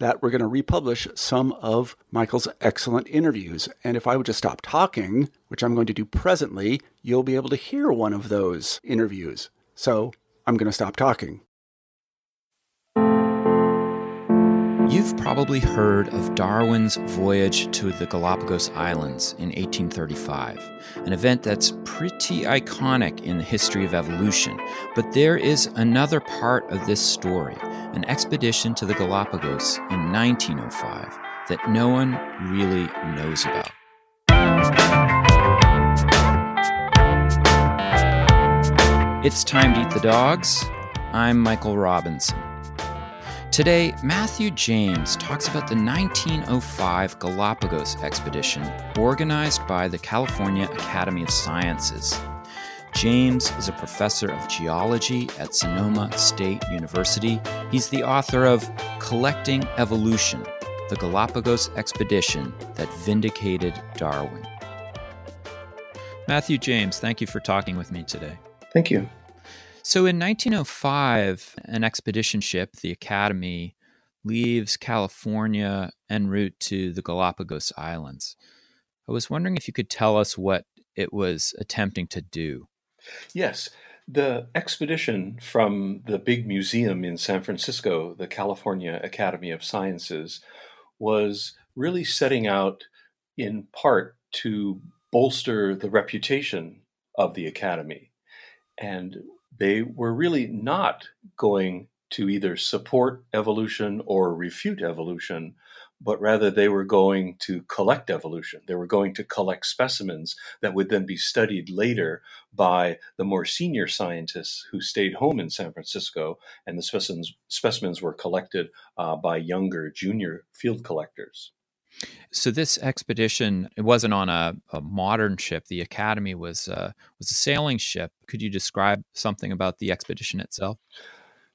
that we're going to republish some of Michael's excellent interviews. And if I would just stop talking, which I'm going to do presently, you'll be able to hear one of those interviews. So I'm going to stop talking. You've probably heard of Darwin's voyage to the Galapagos Islands in 1835, an event that's pretty iconic in the history of evolution. But there is another part of this story, an expedition to the Galapagos in 1905, that no one really knows about. It's time to eat the dogs. I'm Michael Robinson. Today, Matthew James talks about the 1905 Galapagos expedition organized by the California Academy of Sciences. James is a professor of geology at Sonoma State University. He's the author of Collecting Evolution The Galapagos Expedition That Vindicated Darwin. Matthew James, thank you for talking with me today. Thank you. So in 1905, an expedition ship, the Academy, leaves California en route to the Galapagos Islands. I was wondering if you could tell us what it was attempting to do. Yes. The expedition from the big museum in San Francisco, the California Academy of Sciences, was really setting out in part to bolster the reputation of the Academy and they were really not going to either support evolution or refute evolution, but rather they were going to collect evolution. They were going to collect specimens that would then be studied later by the more senior scientists who stayed home in San Francisco, and the specimens, specimens were collected uh, by younger junior field collectors. So this expedition it wasn't on a, a modern ship. The Academy was uh, was a sailing ship. Could you describe something about the expedition itself?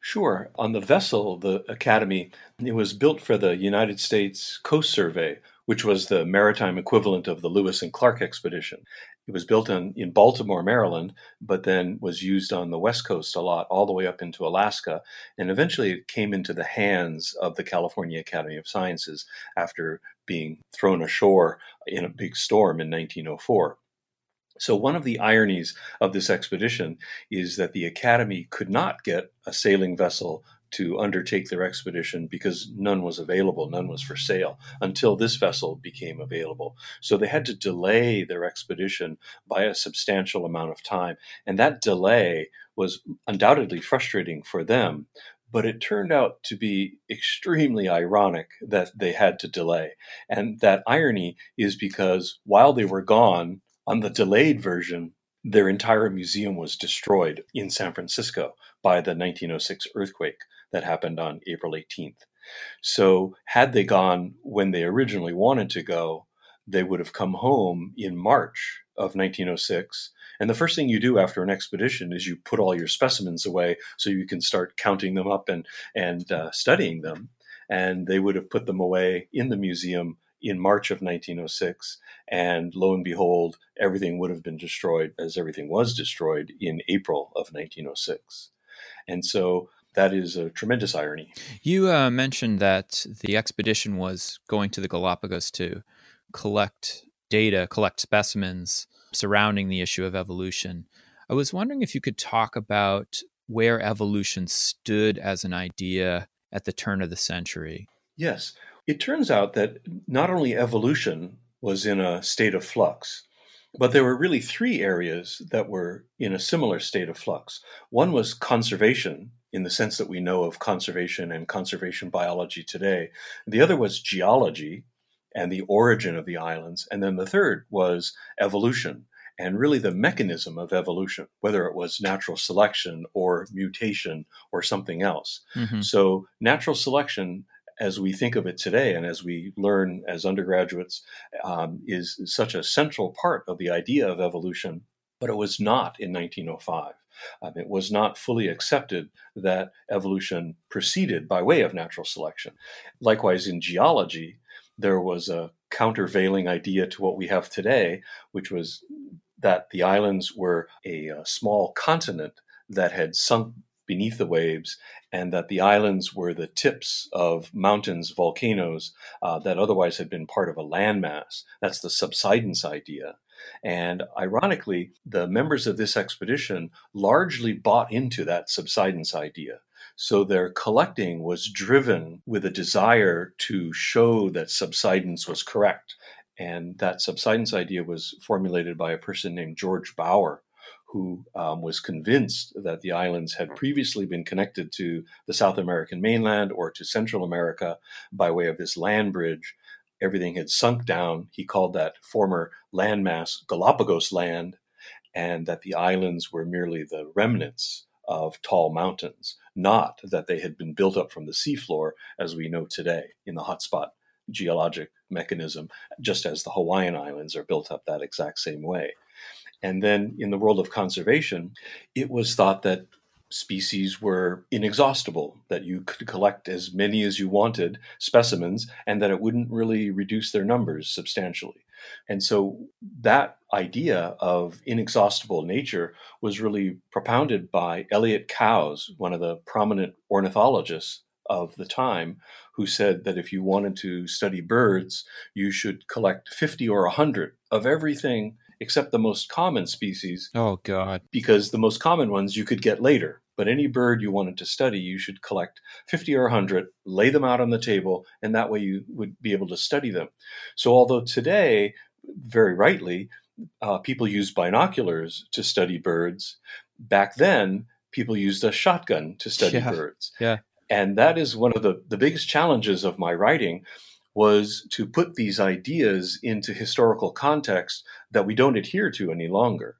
Sure. On the vessel, the Academy, it was built for the United States Coast Survey, which was the maritime equivalent of the Lewis and Clark expedition. It was built in, in Baltimore, Maryland, but then was used on the West Coast a lot, all the way up into Alaska. And eventually it came into the hands of the California Academy of Sciences after being thrown ashore in a big storm in 1904. So, one of the ironies of this expedition is that the Academy could not get a sailing vessel to undertake their expedition because none was available, none was for sale until this vessel became available. So they had to delay their expedition by a substantial amount of time. And that delay was undoubtedly frustrating for them, but it turned out to be extremely ironic that they had to delay. And that irony is because while they were gone on the delayed version, their entire museum was destroyed in San Francisco by the 1906 earthquake that happened on April 18th. So, had they gone when they originally wanted to go, they would have come home in March of 1906. And the first thing you do after an expedition is you put all your specimens away so you can start counting them up and, and uh, studying them. And they would have put them away in the museum in March of 1906. And lo and behold, everything would have been destroyed as everything was destroyed in April of 1906. And so that is a tremendous irony. You uh, mentioned that the expedition was going to the Galapagos to collect data, collect specimens surrounding the issue of evolution. I was wondering if you could talk about where evolution stood as an idea at the turn of the century. Yes. It turns out that not only evolution was in a state of flux, but there were really three areas that were in a similar state of flux. One was conservation, in the sense that we know of conservation and conservation biology today. The other was geology and the origin of the islands. And then the third was evolution and really the mechanism of evolution, whether it was natural selection or mutation or something else. Mm-hmm. So, natural selection as we think of it today and as we learn as undergraduates um, is such a central part of the idea of evolution, but it was not in 1905. Um, it was not fully accepted that evolution proceeded by way of natural selection. Likewise, in geology, there was a countervailing idea to what we have today, which was that the islands were a, a small continent that had sunk beneath the waves, and that the islands were the tips of mountains, volcanoes uh, that otherwise had been part of a landmass. That's the subsidence idea. And ironically, the members of this expedition largely bought into that subsidence idea. So their collecting was driven with a desire to show that subsidence was correct. And that subsidence idea was formulated by a person named George Baur, who um, was convinced that the islands had previously been connected to the South American mainland or to Central America by way of this land bridge. Everything had sunk down. He called that former landmass Galapagos land, and that the islands were merely the remnants of tall mountains, not that they had been built up from the seafloor as we know today in the hotspot geologic mechanism, just as the Hawaiian Islands are built up that exact same way. And then in the world of conservation, it was thought that species were inexhaustible, that you could collect as many as you wanted specimens, and that it wouldn't really reduce their numbers substantially. And so that idea of inexhaustible nature was really propounded by Elliot Coues, one of the prominent ornithologists of the time, who said that if you wanted to study birds, you should collect 50 or 100 of everything except the most common species. Oh, God. Because the most common ones you could get later. But any bird you wanted to study, you should collect 50 or 100, lay them out on the table, and that way you would be able to study them. So, although today, very rightly, uh, people use binoculars to study birds, back then, people used a shotgun to study yeah. birds. Yeah. And that is one of the, the biggest challenges of my writing was to put these ideas into historical context that we don't adhere to any longer.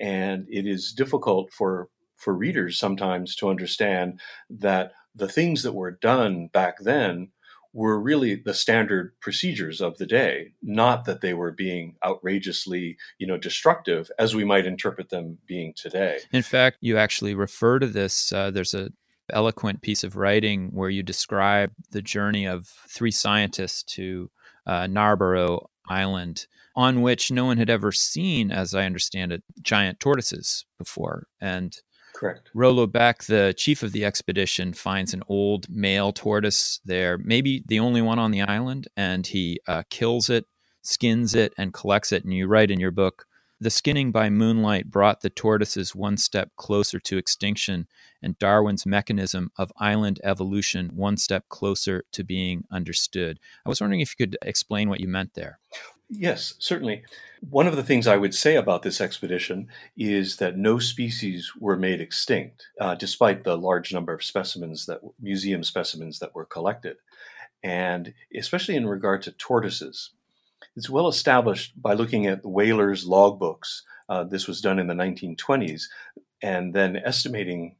And it is difficult for, for readers sometimes to understand that the things that were done back then were really the standard procedures of the day, not that they were being outrageously, you know, destructive as we might interpret them being today. In fact, you actually refer to this. Uh, there's a eloquent piece of writing where you describe the journey of three scientists to uh, Narborough Island, on which no one had ever seen, as I understand it, giant tortoises before. And Correct. Rollo Beck, the chief of the expedition, finds an old male tortoise there, maybe the only one on the island, and he uh, kills it, skins it, and collects it. And you write in your book The skinning by moonlight brought the tortoises one step closer to extinction, and Darwin's mechanism of island evolution one step closer to being understood. I was wondering if you could explain what you meant there. Yes, certainly. One of the things I would say about this expedition is that no species were made extinct, uh, despite the large number of specimens that museum specimens that were collected, and especially in regard to tortoises. It's well established by looking at whalers' logbooks. Uh, this was done in the 1920s, and then estimating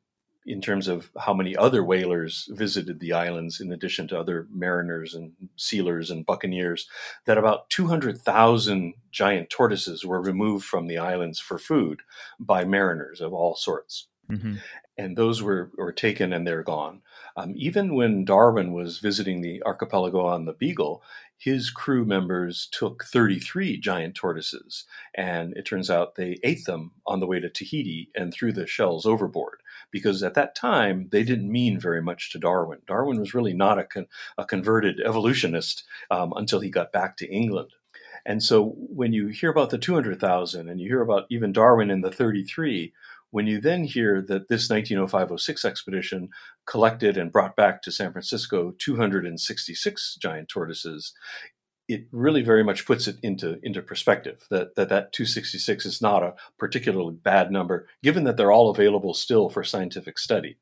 in terms of how many other whalers visited the islands in addition to other mariners and sealers and buccaneers that about 200,000 giant tortoises were removed from the islands for food by mariners of all sorts. Mm-hmm. And those were, were taken and they're gone. Um, even when Darwin was visiting the archipelago on the Beagle, his crew members took 33 giant tortoises, and it turns out they ate them on the way to Tahiti and threw the shells overboard because at that time they didn't mean very much to Darwin. Darwin was really not a, con- a converted evolutionist um, until he got back to England. And so when you hear about the 200,000 and you hear about even Darwin in the 33, when you then hear that this 1905-06 expedition collected and brought back to San Francisco 266 giant tortoises, it really very much puts it into into perspective that, that that 266 is not a particularly bad number given that they're all available still for scientific study.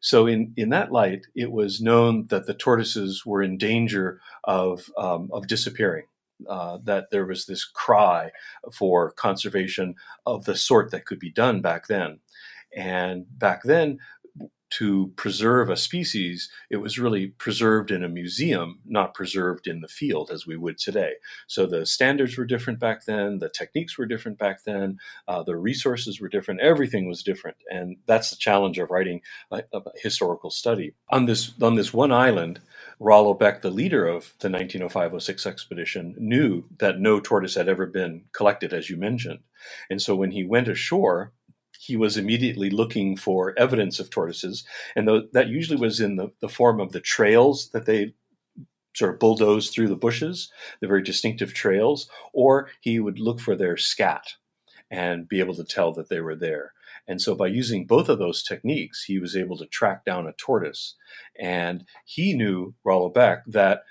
So in in that light it was known that the tortoises were in danger of um, of disappearing uh, that there was this cry for conservation of the sort that could be done back then. And back then to preserve a species, it was really preserved in a museum, not preserved in the field as we would today. So the standards were different back then, the techniques were different back then, uh, the resources were different, everything was different, and that's the challenge of writing a, a historical study. On this on this one island, Rollo Beck, the leader of the 1905-06 expedition, knew that no tortoise had ever been collected, as you mentioned, and so when he went ashore he was immediately looking for evidence of tortoises, and that usually was in the, the form of the trails that they sort of bulldoze through the bushes, the very distinctive trails, or he would look for their scat and be able to tell that they were there. And so by using both of those techniques, he was able to track down a tortoise. And he knew, Rollo Beck, that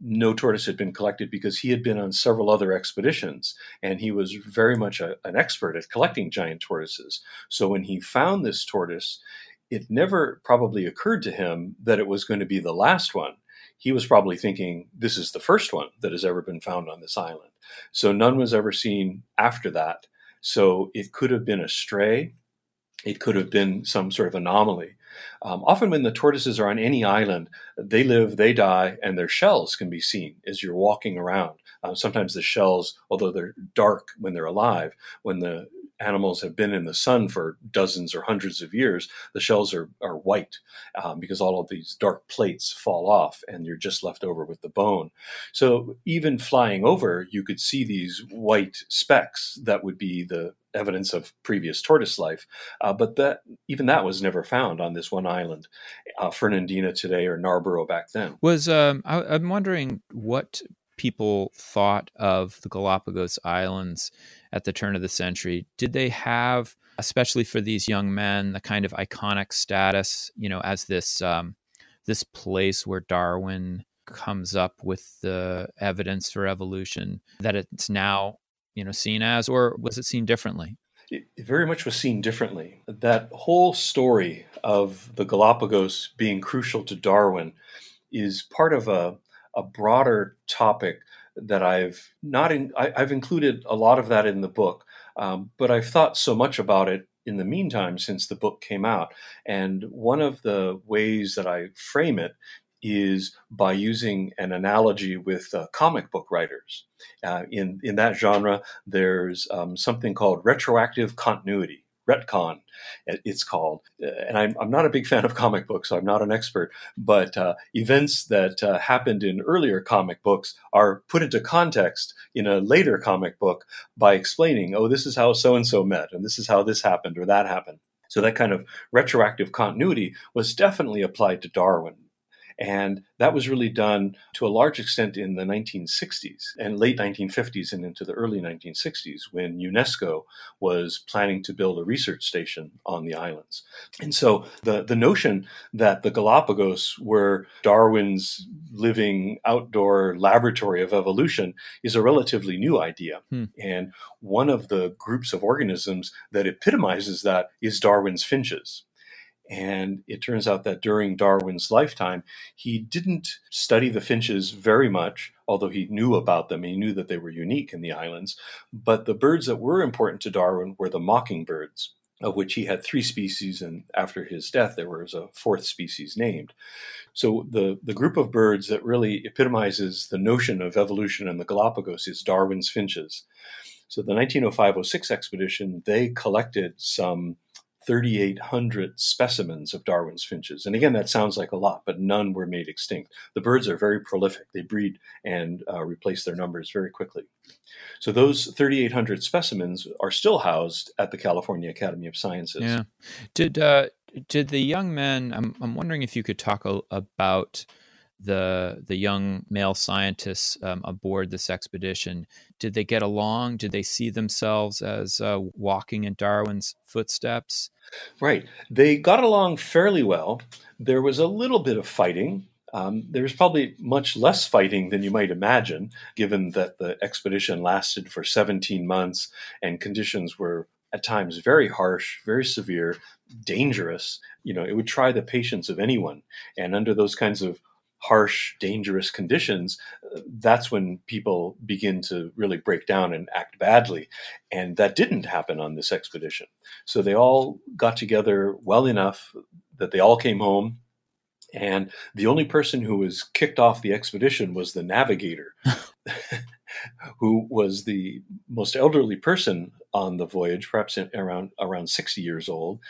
no tortoise had been collected because he had been on several other expeditions and he was very much a, an expert at collecting giant tortoises. So when he found this tortoise, it never probably occurred to him that it was going to be the last one. He was probably thinking, this is the first one that has ever been found on this island. So none was ever seen after that. So it could have been a stray. It could have been some sort of anomaly. Um, often, when the tortoises are on any island, they live, they die, and their shells can be seen as you're walking around. Uh, sometimes the shells, although they're dark when they're alive, when the animals have been in the sun for dozens or hundreds of years, the shells are, are white um, because all of these dark plates fall off and you're just left over with the bone. So even flying over, you could see these white specks that would be the evidence of previous tortoise life. Uh, but that even that was never found on this one island, uh, Fernandina today or Narborough back then. Was um, I, I'm wondering what people thought of the Galapagos Islands at the turn of the century. Did they have, especially for these young men, the kind of iconic status, you know, as this um, this place where Darwin comes up with the evidence for evolution that it's now, you know, seen as, or was it seen differently? It very much was seen differently. That whole story of the Galapagos being crucial to Darwin is part of a, a broader topic that I've not in, I, have included a lot of that in the book, um, but I've thought so much about it in the meantime since the book came out. And one of the ways that I frame it is by using an analogy with uh, comic book writers. Uh, in in that genre, there's um, something called retroactive continuity retcon, it's called. And I'm, I'm not a big fan of comic books, so I'm not an expert, but uh, events that uh, happened in earlier comic books are put into context in a later comic book by explaining, oh, this is how so and so met, and this is how this happened or that happened. So that kind of retroactive continuity was definitely applied to Darwin. And that was really done to a large extent in the 1960s and late 1950s and into the early 1960s when UNESCO was planning to build a research station on the islands. And so the, the notion that the Galapagos were Darwin's living outdoor laboratory of evolution is a relatively new idea. Hmm. And one of the groups of organisms that epitomizes that is Darwin's finches. And it turns out that during Darwin's lifetime, he didn't study the finches very much, although he knew about them. He knew that they were unique in the islands. But the birds that were important to Darwin were the mockingbirds, of which he had three species. And after his death, there was a fourth species named. So the, the group of birds that really epitomizes the notion of evolution in the Galapagos is Darwin's finches. So the 1905 06 expedition, they collected some 3,800 specimens of Darwin's finches. And again, that sounds like a lot, but none were made extinct. The birds are very prolific. They breed and uh, replace their numbers very quickly. So those 3,800 specimens are still housed at the California Academy of Sciences. Yeah. Did, uh, did the young men, I'm, I'm wondering if you could talk a, about the the young male scientists um, aboard this expedition. Did they get along? Did they see themselves as uh, walking in darwin's footsteps? Right. They got along fairly well. There was a little bit of fighting. Um, there was probably much less fighting than you might imagine given that the expedition lasted for 17 months and conditions were at times very harsh very severe dangerous. You know it would try the patience of anyone. And under those kinds of harsh, dangerous conditions, that's when people begin to really break down and act badly. And that didn't happen on this expedition. So they all got together well enough that they all came home. And the only person who was kicked off the expedition was the navigator, who was the most elderly person on the voyage, perhaps around around 60 years old.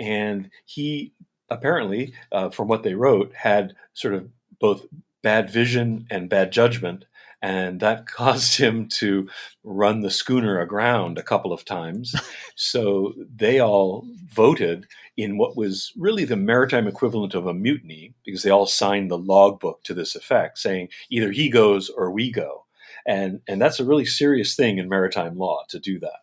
And he apparently, uh, from what they wrote, had sort of both bad vision and bad judgment. And that caused him to run the schooner aground a couple of times. so they all voted in what was really the maritime equivalent of a mutiny, because they all signed the logbook to this effect, saying either he goes or we go. And, and that's a really serious thing in maritime law to do that.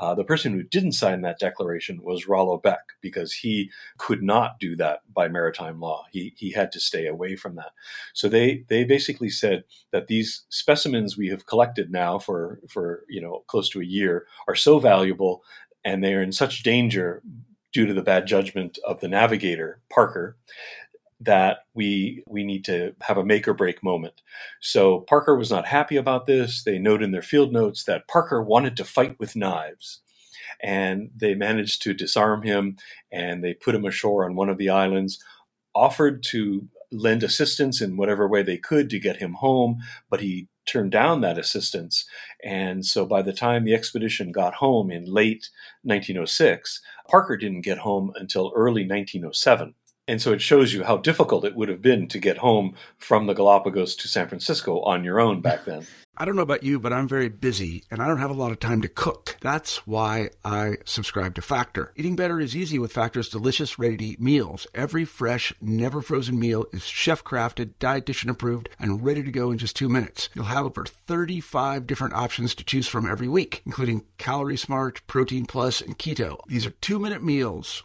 Uh, the person who didn't sign that declaration was Rollo Beck because he could not do that by maritime law. He, he had to stay away from that. So they, they basically said that these specimens we have collected now for, for you know close to a year are so valuable and they are in such danger due to the bad judgment of the navigator Parker that we we need to have a make or break moment. So Parker was not happy about this. They note in their field notes that Parker wanted to fight with knives. And they managed to disarm him and they put him ashore on one of the islands, offered to lend assistance in whatever way they could to get him home, but he turned down that assistance. And so by the time the expedition got home in late 1906, Parker didn't get home until early 1907. And so it shows you how difficult it would have been to get home from the Galapagos to San Francisco on your own back then. I don't know about you, but I'm very busy and I don't have a lot of time to cook. That's why I subscribe to Factor. Eating better is easy with Factor's delicious, ready to eat meals. Every fresh, never frozen meal is chef crafted, dietitian approved, and ready to go in just two minutes. You'll have over 35 different options to choose from every week, including Calorie Smart, Protein Plus, and Keto. These are two minute meals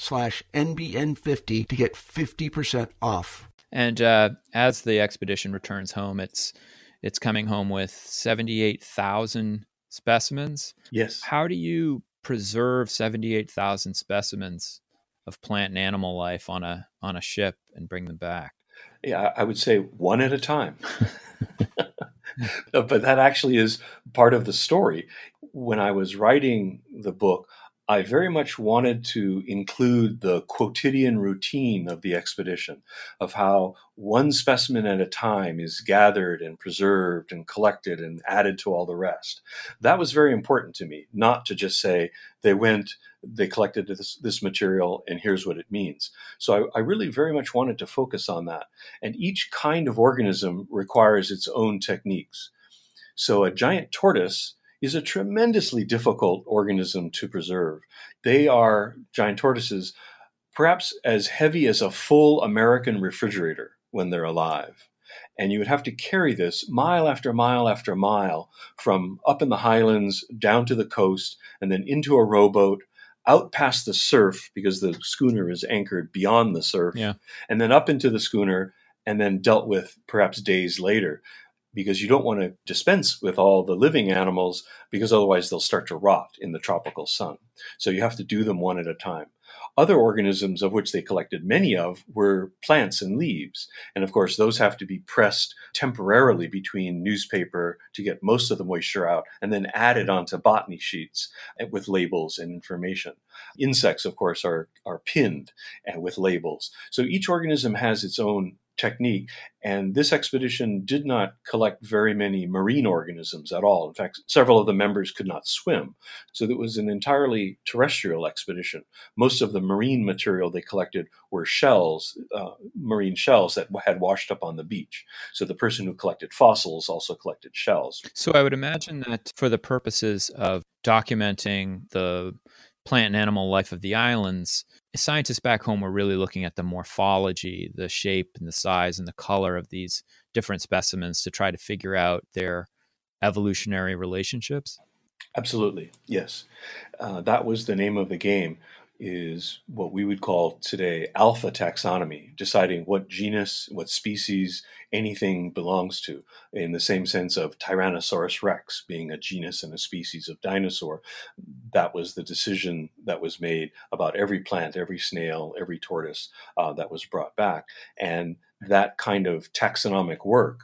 slash NBN50 to get 50% off. And uh, as the expedition returns home, it's it's coming home with 78,000 specimens. Yes. How do you preserve 78,000 specimens of plant and animal life on a on a ship and bring them back? Yeah, I would say one at a time. but that actually is part of the story. When I was writing the book, I very much wanted to include the quotidian routine of the expedition, of how one specimen at a time is gathered and preserved and collected and added to all the rest. That was very important to me, not to just say they went, they collected this, this material, and here's what it means. So I, I really very much wanted to focus on that. And each kind of organism requires its own techniques. So a giant tortoise is a tremendously difficult organism to preserve. They are giant tortoises, perhaps as heavy as a full American refrigerator when they're alive. And you would have to carry this mile after mile after mile from up in the highlands down to the coast and then into a rowboat out past the surf because the schooner is anchored beyond the surf yeah. and then up into the schooner and then dealt with perhaps days later because you don't want to dispense with all the living animals because otherwise they'll start to rot in the tropical sun. So you have to do them one at a time. Other organisms, of which they collected many of, were plants and leaves. And of course, those have to be pressed temporarily between newspaper to get most of the moisture out and then added onto botany sheets with labels and information. Insects, of course, are, are pinned with labels. So each organism has its own technique. And this expedition did not collect very many marine organisms at all. In fact, several of the members could not swim. So it was an entirely terrestrial expedition. Most of the marine material they collected were shells, uh, marine shells that had washed up on the beach. So the person who collected fossils also collected shells. So I would imagine that for the purposes of documenting the plant and animal life of the islands, scientists back home were really looking at the morphology, the shape and the size and the color of these different specimens to try to figure out their evolutionary relationships? Absolutely, yes. Uh, that was the name of the game is what we would call today alpha taxonomy, deciding what genus, what species anything belongs to, in the same sense of Tyrannosaurus rex being a genus and a species of dinosaur. That was the decision that was made about every plant, every snail, every tortoise uh, that was brought back. And that kind of taxonomic work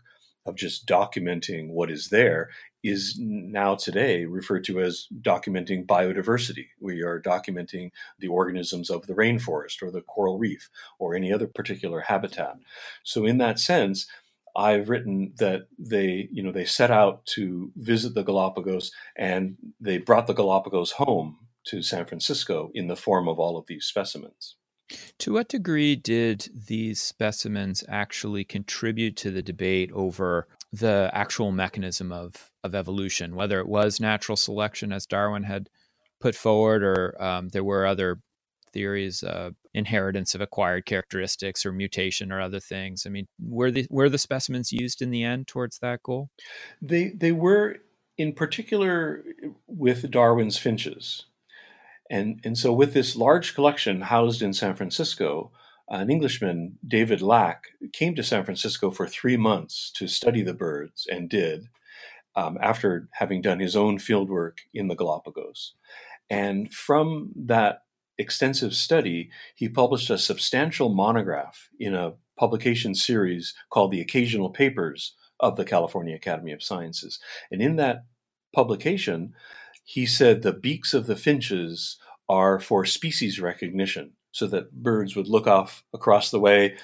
of just documenting what is there is now today referred to as documenting biodiversity. We are documenting the organisms of the rainforest or the coral reef or any other particular habitat. So, in that sense, I've written that they, you know, they set out to visit the Galapagos and they brought the Galapagos home to San Francisco in the form of all of these specimens. To what degree did these specimens actually contribute to the debate over the actual mechanism of of evolution, whether it was natural selection as Darwin had put forward, or um, there were other theories, uh, inheritance of acquired characteristics, or mutation, or other things. I mean, were the were the specimens used in the end towards that goal? They they were in particular with Darwin's finches, and and so with this large collection housed in San Francisco, an Englishman, David Lack, came to San Francisco for three months to study the birds and did um, after having done his own fieldwork in the Galapagos. And from that extensive study, he published a substantial monograph in a publication series called The Occasional Papers of the California Academy of Sciences. And in that publication, he said the beaks of the finches are for species recognition so that birds would look off across the way,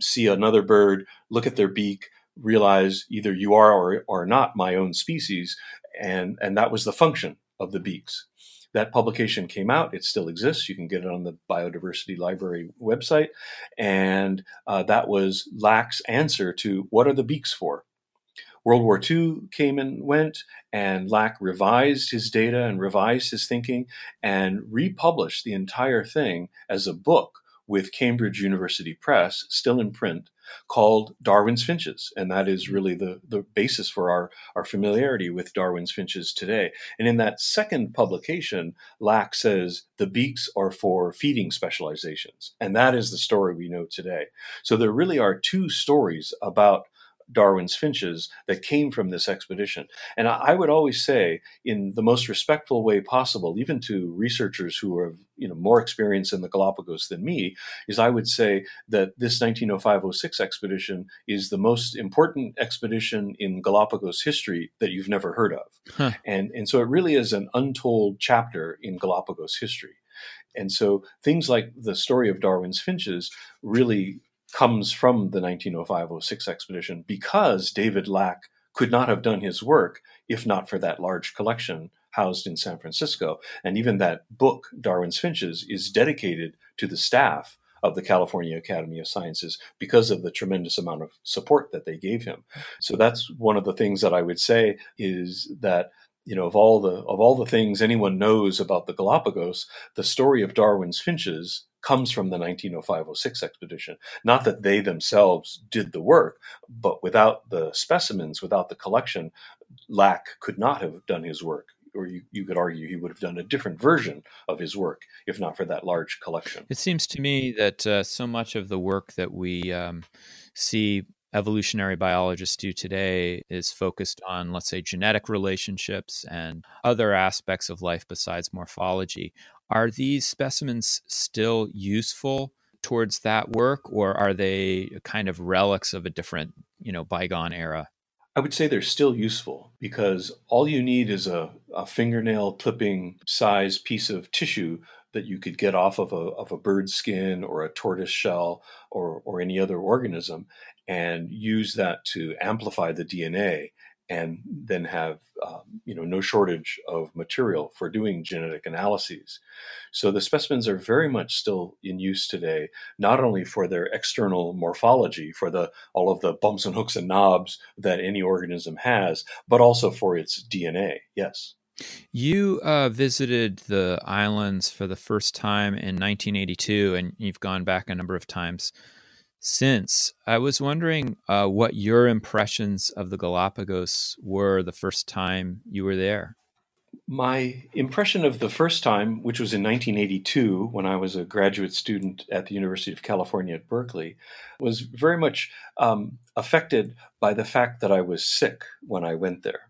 see another bird, look at their beak, realize either you are or, or not my own species, and, and that was the function of the beaks. That publication came out. It still exists. You can get it on the Biodiversity Library website. And uh, that was Lack's answer to what are the beaks for? World War II came and went, and Lack revised his data and revised his thinking and republished the entire thing as a book with Cambridge University Press, still in print, called Darwin's Finches. And that is really the, the basis for our, our familiarity with Darwin's Finches today. And in that second publication, Lack says the beaks are for feeding specializations. And that is the story we know today. So there really are two stories about Darwin's finches that came from this expedition. And I would always say, in the most respectful way possible, even to researchers who are you know more experienced in the Galapagos than me, is I would say that this 1905-06 expedition is the most important expedition in Galapagos history that you've never heard of. Huh. And and so it really is an untold chapter in Galapagos history. And so things like the story of Darwin's finches really comes from the 1905-06 expedition because David Lack could not have done his work if not for that large collection housed in San Francisco. And even that book, Darwin's Finches, is dedicated to the staff of the California Academy of Sciences because of the tremendous amount of support that they gave him. So that's one of the things that I would say is that you know of all the of all the things anyone knows about the Galapagos, the story of Darwin's finches comes from the 1905-06 expedition. Not that they themselves did the work, but without the specimens, without the collection, Lack could not have done his work. Or you, you could argue he would have done a different version of his work if not for that large collection. It seems to me that uh, so much of the work that we um, see evolutionary biologists do today is focused on, let's say, genetic relationships and other aspects of life besides morphology. Are these specimens still useful towards that work, or are they kind of relics of a different, you know, bygone era? I would say they're still useful because all you need is a, a fingernail clipping size piece of tissue that you could get off of a, of a bird skin or a tortoise shell or, or any other organism and use that to amplify the DNA and then have um, you know no shortage of material for doing genetic analyses. So the specimens are very much still in use today, not only for their external morphology, for the all of the bumps and hooks and knobs that any organism has, but also for its DNA. Yes. You uh, visited the islands for the first time in 1982, and you've gone back a number of times since. I was wondering uh, what your impressions of the Galapagos were the first time you were there. My impression of the first time, which was in 1982 when I was a graduate student at the University of California at Berkeley, was very much um, affected by the fact that I was sick when I went there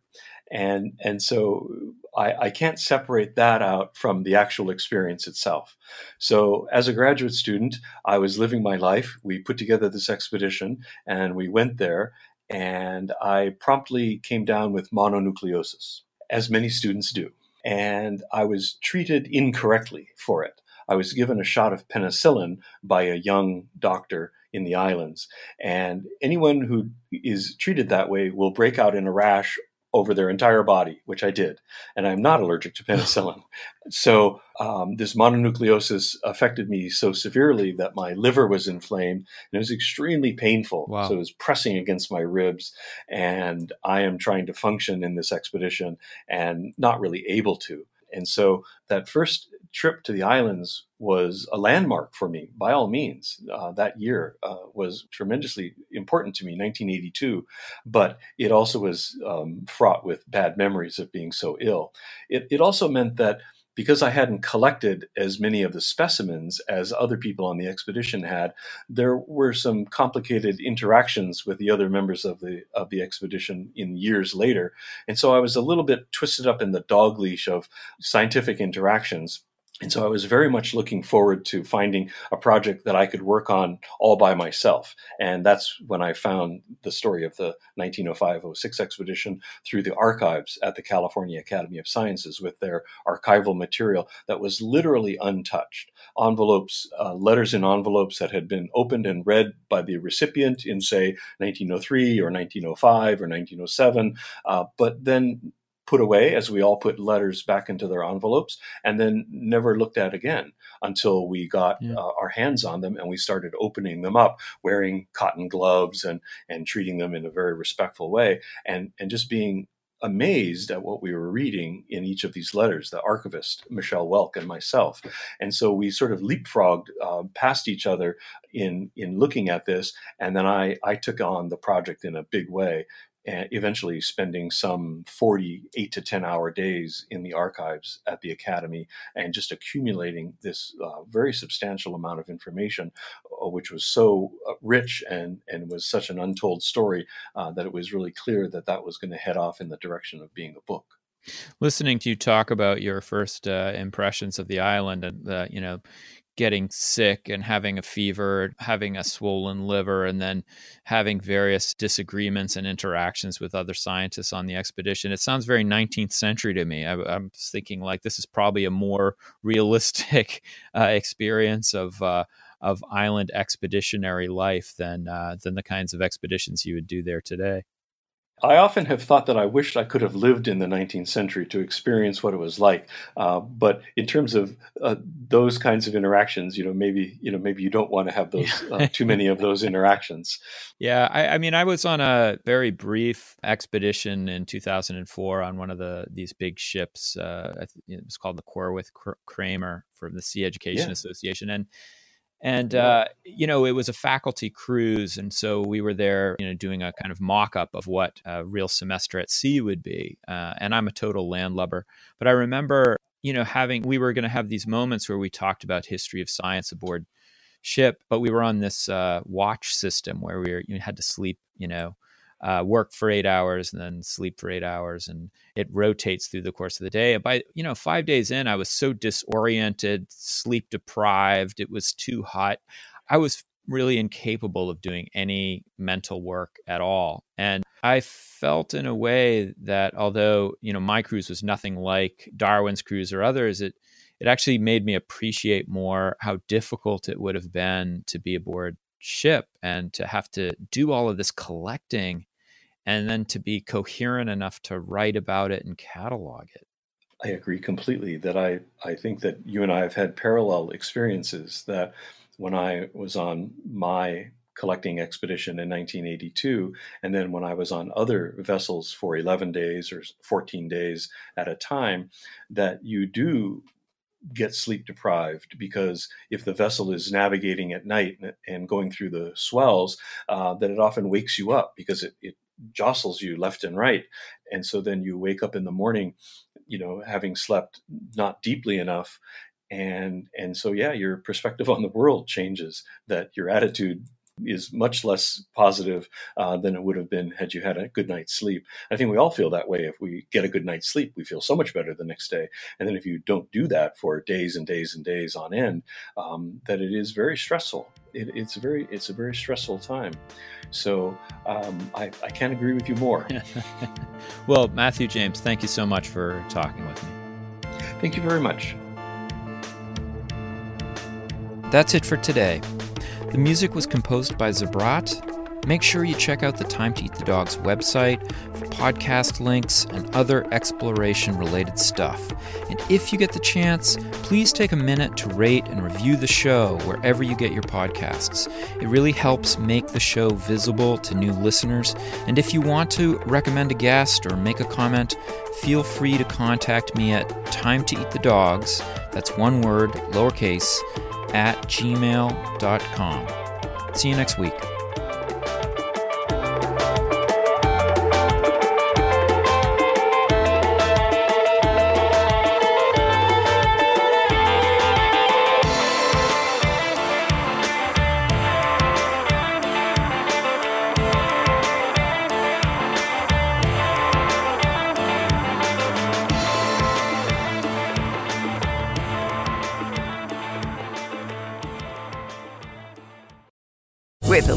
and and so I, I, can't separate that out from the actual experience itself. So as a graduate student, I was living my life. We put together this expedition and we went there, and I promptly came down with mononucleosis, as many students do, and I was treated incorrectly for it. I was given a shot of penicillin by a young doctor in the islands. And anyone who is treated that way will break out in a rash over their entire body, which I did. And I'm not allergic to penicillin. so um, this mononucleosis affected me so severely that my liver was inflamed and it was extremely painful. Wow. So it was pressing against my ribs. And I am trying to function in this expedition and not really able to. And so that first trip to the islands was a landmark for me, by all means. Uh, that year uh, was tremendously important to me, 1982, but it also was um, fraught with bad memories of being so ill. It, it also meant that because I hadn't collected as many of the specimens as other people on the expedition had, there were some complicated interactions with the other members of the of the expedition in years later, and so I was a little bit twisted up in the dog leash of scientific interactions and so I was very much looking forward to finding a project that I could work on all by myself. And that's when I found the story of the 1905 06 expedition through the archives at the California Academy of Sciences with their archival material that was literally untouched. Envelopes, uh, letters in envelopes that had been opened and read by the recipient in, say, 1903 or 1905 or 1907, uh, but then put away as we all put letters back into their envelopes and then never looked at again until we got yeah. uh, our hands on them and we started opening them up wearing cotton gloves and and treating them in a very respectful way and and just being amazed at what we were reading in each of these letters, the archivist, Michelle Welk, and myself. And so we sort of leapfrogged uh, past each other in, in looking at this. And then I, I took on the project in a big way and eventually spending some 48 to 10 hour days in the archives at the academy and just accumulating this uh, very substantial amount of information which was so uh, rich and and was such an untold story uh, that it was really clear that that was going to head off in the direction of being a book. Listening to you talk about your first uh, impressions of the island and the you know getting sick and having a fever, having a swollen liver, and then having various disagreements and interactions with other scientists on the expedition. It sounds very 19th century to me. I, am thinking like this is probably a more realistic uh, experience of. Uh, of island expeditionary life than uh, than the kinds of expeditions you would do there today. I often have thought that I wished I could have lived in the 19th century to experience what it was like. Uh, but in terms of uh, those kinds of interactions, you know, maybe you know, maybe you don't want to have those uh, too many of those interactions. Yeah, I, I, mean, I was on a very brief expedition in 2004 on one of the these big ships. Uh, it was called the Corwith Cramer from the Sea Education yeah. Association, and and uh, you know it was a faculty cruise and so we were there you know doing a kind of mock-up of what a real semester at sea would be uh, and i'm a total landlubber. But i remember you know having we were going to have these moments where we talked about history of science aboard ship but we were on this uh, watch system where we were, you had to sleep you know uh, work for eight hours and then sleep for eight hours and it rotates through the course of the day by you know five days in i was so disoriented sleep deprived it was too hot. I was really incapable of doing any mental work at all and i felt in a way that although you know my cruise was nothing like darwin's cruise or others it it actually made me appreciate more how difficult it would have been to be aboard ship and to have to do all of this collecting and then to be coherent enough to write about it and catalog it. I agree completely that I, I think that you and I have had parallel experiences that when I was on my collecting expedition in 1982, and then when I was on other vessels for 11 days or 14 days at a time, that you do get sleep deprived because if the vessel is navigating at night and going through the swells, uh, that it often wakes you up because it, it jostles you left and right. And so then you wake up in the morning, you know, having slept not deeply enough. And and so yeah, your perspective on the world changes, that your attitude is much less positive uh, than it would have been had you had a good night's sleep. I think we all feel that way. If we get a good night's sleep, we feel so much better the next day. And then if you don't do that for days and days and days on end, um, that it is very stressful. It, it's a very it's a very stressful time. So um, I, I can't agree with you more. well, Matthew James, thank you so much for talking with me. Thank you very much. That's it for today. The music was composed by Zabrat. Make sure you check out the Time to Eat the Dog's website for podcast links and other exploration related stuff. And if you get the chance, please take a minute to rate and review the show wherever you get your podcasts. It really helps make the show visible to new listeners. And if you want to recommend a guest or make a comment, feel free to contact me at time to eat the dogs, that's one word, lowercase, at gmail.com. See you next week.